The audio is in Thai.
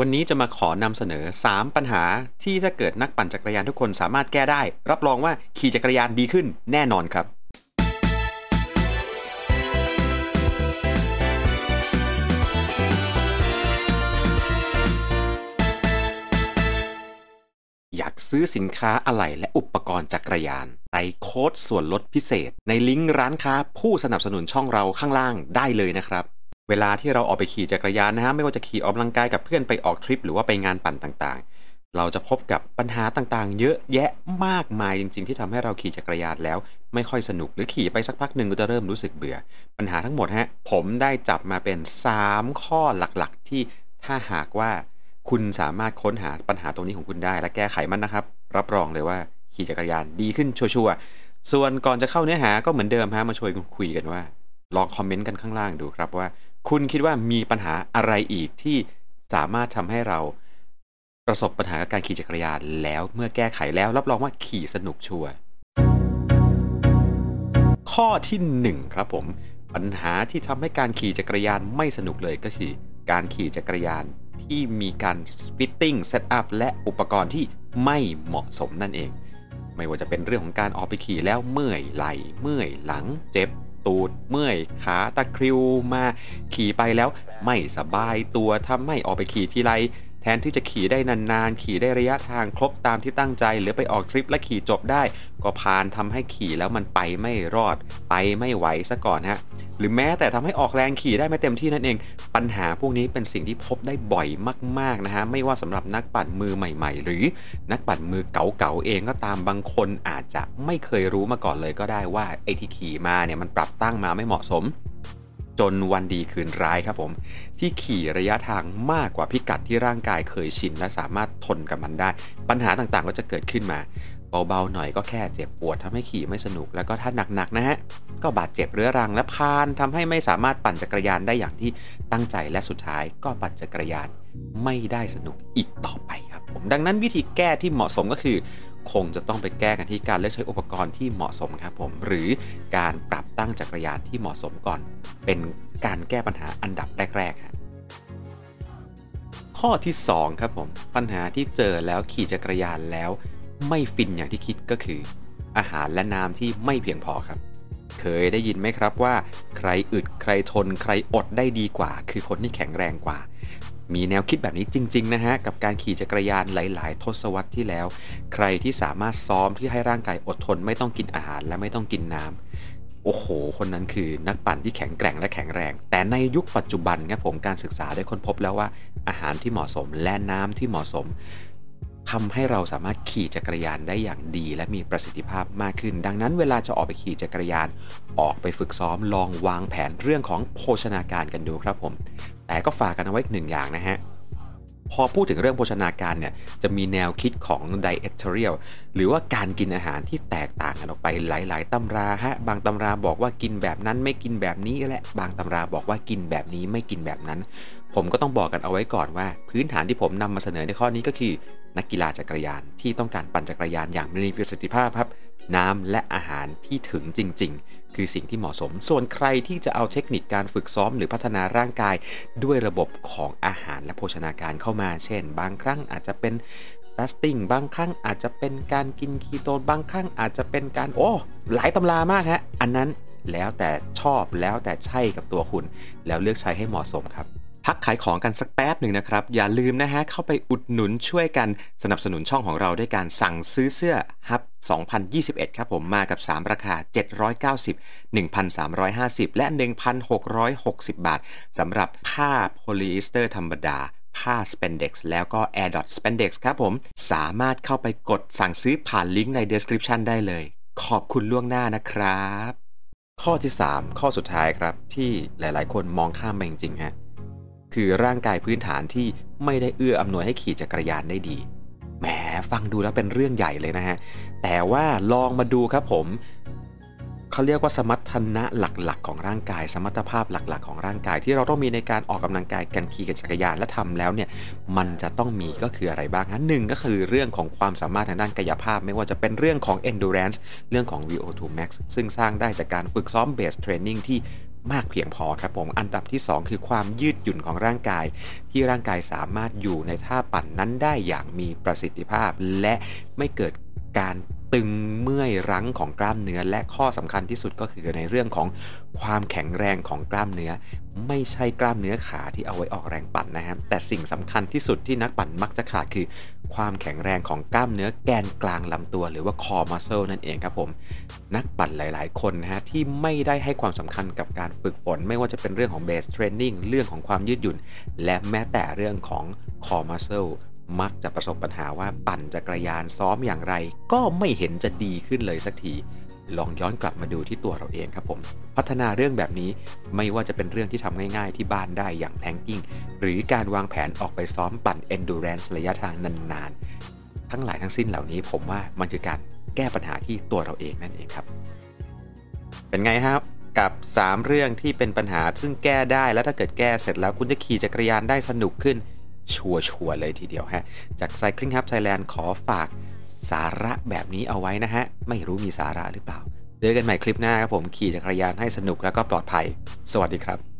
วันนี้จะมาขอนำเสนอ 3 ปัญหาที่ถ้าเกิดนักปั่นจักรยานทุกคนสามารถแก้ได้ รับรองว่าขี่จักรยานดีขึ้นแน่นอนครับ อยากซื้อสินค้าอะไหล่และอุปกรณ์จักรยานใส่โค้ดส่วนลดพิเศษ ในลิงก์ร้านค้าผู้สนับสนุนช่องเราข้างล่างได้เลยนะครับ เวลาที่เราออกไปขี่จักรยานนะฮะไม่ว่าจะขี่ออกกำลังกายกับเพื่อนไปออกทริป หรือว่าไปงานปั่นต่างๆ เราจะพบกับปัญหาต่างๆ เยอะแยะมากมายจริง ๆ ที่ทำให้เราขี่จักรยานแล้ว ไม่ค่อยสนุกหรือขี่ไปสักพักหนึ่งก็จะเริ่มรู้สึกเบื่อ ปัญหาทั้งหมดฮะผมได้จับมาเป็น 3 ข้อหลักๆ ที่ถ้าหากว่าคุณสามารถค้นหาปัญหาตรงนี้ของคุณได้ และแก้ไขมันนะครับ รับรองเลยว่าขี่จักรยานดีขึ้นชัวร์ๆส่วนก่อนจะเข้าเนื้อหาก็เหมือนเดิมฮะมาช่วยกันคุยกันว่า ลองคอมเมนต์กันข้างล่างดูครับว่า คุณคิดว่ามีปัญหาอะไรอีกที่สามารถทำให้เราประสบปัญหากับการขี่จักรยานแล้วเมื่อแก้ไขแล้วรับรองว่าขี่สนุกชัวร์ข้อที่หนึ่งครับผม ปัญหาที่ทำให้การขี่จักรยานไม่สนุกเลยก็คือ การขี่จักรยานที่มีการ fitting setup และอุปกรณ์ที่ไม่เหมาะสมนั่นเอง ไม่ว่าจะเป็นเรื่องของการออกไปขี่แล้วเมื่อยไหล่เมื่อยหลังเจ็บ ตูดเมื่อยขาตะคริวมาขี่ไปแล้วไม่สบายตัวทำไม่ออกไปขี่ทีไรแทนที่จะขี่ได้นานๆ ขี่ได้ระยะทางครบตามที่ตั้งใจ หรือไปออกทริปและขี่จบได้ ก็พานทำให้ขี่แล้วมันไปไม่รอด ไปไม่ไหวซะก่อนฮะ หรือแม้แต่ทำให้ออกแรงขี่ได้ไม่เต็มที่นั่นเอง ปัญหาพวกนี้เป็นสิ่งที่พบได้บ่อยมากๆนะฮะไม่ว่าสำหรับนักปั่นมือใหม่ ๆ หรือนักปั่นมือเก่าๆเองก็ตามบางคนอาจจะไม่เคยรู้มาก่อนเลยก็ได้ว่าไอ้ที่ขี่มาเนี่ยมันปรับตั้งมาไม่เหมาะสม จนวันดีคืนร้ายครับผม ที่ขี่ระยะทางมากกว่าพิกัดที่ร่างกายเคยชิน และสามารถทนกับมันได้ ปัญหาต่างๆก็จะเกิดขึ้นมาเบาๆหน่อยก็แค่เจ็บปวดทำให้ขี่ไม่สนุกแล้วก็ถ้าหนักๆนะฮะ ก็บาดเจ็บเรื้อรังและพานทำให้ไม่สามารถปั่นจักรยานได้อย่างที่ตั้งใจและสุดท้ายก็ปั่นจักรยานไม่ได้สนุกอีกต่อไปครับผมดังนั้นวิธีแก้ที่เหมาะสมก็คือ คงจะต้องไปแก้กันที่การเลือกใช้อุปกรณ์ที่เหมาะสมครับผมหรือการปรับตั้งจักรยานที่เหมาะสมก่อน เป็นการแก้ปัญหาอันดับแรกๆครับข้อที่ 2 ครับผมปัญหาที่เจอแล้วขี่จักรยานแล้ว ไม่ฟินอย่างที่คิดก็คือ อาหารและน้ำที่ไม่เพียงพอครับ เคยได้ยินไหมครับว่า ใครอึดใครทน ใครอดได้ดีกว่า คือคนที่แข็งแรงกว่า มีแนวคิดแบบนี้จริง ๆ นะฮะ กับการขี่จักรยานหลาย ๆ ทศวรรษที่แล้ว ใครที่สามารถซ้อมที่ให้ร่างกายอดทน ไม่ต้องกินอาหารและไม่ต้องกินน้ำโอ้โห คนนั้นคือนักปั่นที่แข็งแกร่งและแข็งแรง แต่ในยุคปัจจุบันครับผมการศึกษาได้ค้นพบแล้วว่า อาหารที่เหมาะสมและน้ำที่เหมาะสม ทำให้เราสามารถขี่จักรยานได้อย่างดี และมีประสิทธิภาพมากขึ้น ดังนั้นเวลาจะออกไปขี่จักรยาน ออกไปฝึกซ้อมลองวางแผนเรื่องของโภชนาการกันดูครับผม แต่ก็ฝากกันเอาไว้หนึ่งอย่างนะฮะพอพูดถึงเรื่องโภชนาการเนี่ยจะมีแนวคิดของ dietarian หรือว่าการกินอาหารที่แตกต่างกันออกไปหลาย ๆ ตำราฮะบางตำราบอกว่ากินแบบนั้นไม่กินแบบนี้และ บางตำราบอกว่ากินแบบนี้ไม่กินแบบนั้น ผมก็ต้องบอกกันเอาไว้ก่อนว่า พื้นฐานที่ผมนำมาเสนอในข้อนี้ก็คือ นักกีฬาจักรยานที่ต้องการปั่นจักรยานอย่างมีประสิทธิภาพครับ น้ำและอาหารที่ถึงจริง ๆ คือสิ่งที่เหมาะสม ส่วนใครที่จะเอาเทคนิคการฝึกซ้อมหรือพัฒนาร่างกาย ด้วยระบบของอาหารและโภชนาการเข้ามา เช่น บางครั้งอาจจะเป็น fasting บางครั้งอาจจะเป็นการกินคีโตบางครั้งอาจจะเป็นการโอ้หลายตำรามากฮะอันนั้นแล้วแต่ชอบแล้วแต่ใช่กับตัวคุณ แล้วเลือกใช้ให้เหมาะสมครับ พักขายของกันสักแป๊บหนึ่งนะครับ อย่าลืมนะฮะ เข้าไปอุดหนุนช่วยกันสนับสนุนช่องของเราด้วยการสั่งซื้อเสื้อฮับ 2021 ครับผมมากับ 3 ราคา 790 1,350 และ 1,660 บาทสำหรับผ้าโพลีเอสเตอร์ธรรมดาผ้า spandex แล้วก็ air dot spandex ครับผม สามารถเข้าไปกดสั่งซื้อผ่านลิงก์ใน description ได้เลย ขอบคุณล่วงหน้านะครับ ข้อที่ 3 ข้อสุดท้ายครับที่หลายๆ คนมองข้ามไปจริงๆฮะ คือร่างกายพื้นฐานที่ไม่ได้เอื้ออำนวยให้ขี่จักรยานได้ดี แหมฟังดูแล้วเป็นเรื่องใหญ่เลยนะฮะ แต่ว่าลองมาดูครับผมเขาเรียกว่าสมรรถนะหลักๆ ของร่างกาย สมรรถภาพหลักๆ ของร่างกายที่เราต้องมีในการออกกำลังกายกันขี่กับจักรยานและทำแล้วเนี่ยมันจะต้องมีก็คืออะไรบ้างฮะหนึ่งก็คือเรื่องของความสามารถทางด้านกายภาพ ไม่ว่าจะเป็นเรื่องของ endurance เรื่องของ VO2 max ซึ่งสร้างได้จากการฝึกซ้อม base training ที่ มากเพียงพอครับผม อันดับที่ 2 คือความยืดหยุ่นของร่างกาย ที่ร่างกายสามารถอยู่ในท่าปั่นนั้นได้อย่างมีประสิทธิภาพ และไม่เกิดการ ตึงเมื่อยรั้งของกล้ามเนื้อ และข้อสำคัญที่สุดก็คือในเรื่องของความแข็งแรงของกล้ามเนื้อ ไม่ใช่กล้ามเนื้อขาที่เอาไว้ออกแรงปั่นนะครับแต่สิ่งสำคัญที่สุดที่นักปั่นมักจะขาดคือ ความแข็งแรงของกล้ามเนื้อแกนกลางลำตัว หรือว่า core muscle นั่นเองครับผม นักปั่นหลาย ๆ คนนะฮะที่ไม่ได้ให้ความสำคัญกับการฝึกฝน ไม่ว่าจะเป็นเรื่องของ base training เรื่องของความยืดหยุ่น และแม้แต่เรื่องของ core muscle มั มักจะประสบปัญหาว่าปั่นจักรยานซ้อมอย่างไร ก็ไม่เห็นจะดีขึ้นเลยสักที ลองย้อนกลับมาดูที่ตัวเราเองครับผม พัฒนาเรื่องแบบนี้ไม่ว่าจะเป็นเรื่องที่ทำง่ายๆที่บ้านได้อย่างแพงกิ้ง หรือการวางแผนออกไปซ้อมปั่น endurance ระยะทางนานๆ ทั้งหลายทั้งสิ้นเหล่านี้ผมว่ามันคือการแก้ปัญหาที่ตัวเราเองนั่นเองครับ เป็นไงครับกับ 3 เรื่องที่เป็นปัญหาซึ่งแก้ได้แล้วถ้าเกิดแก้เสร็จแล้วคุณจะขี่จักรยานได้สนุกขึ้น ชัวชัวเลยทีเดียวฮะ จาก Cycling Hub Thailand ขอฝากสาระแบบนี้เอาไว้นะฮะ ไม่รู้มีสาระหรือเปล่าเจอกันใหม่คลิปหน้าครับผมขี่จักรยานให้สนุกแล้วก็ปลอดภัย สวัสดีครับ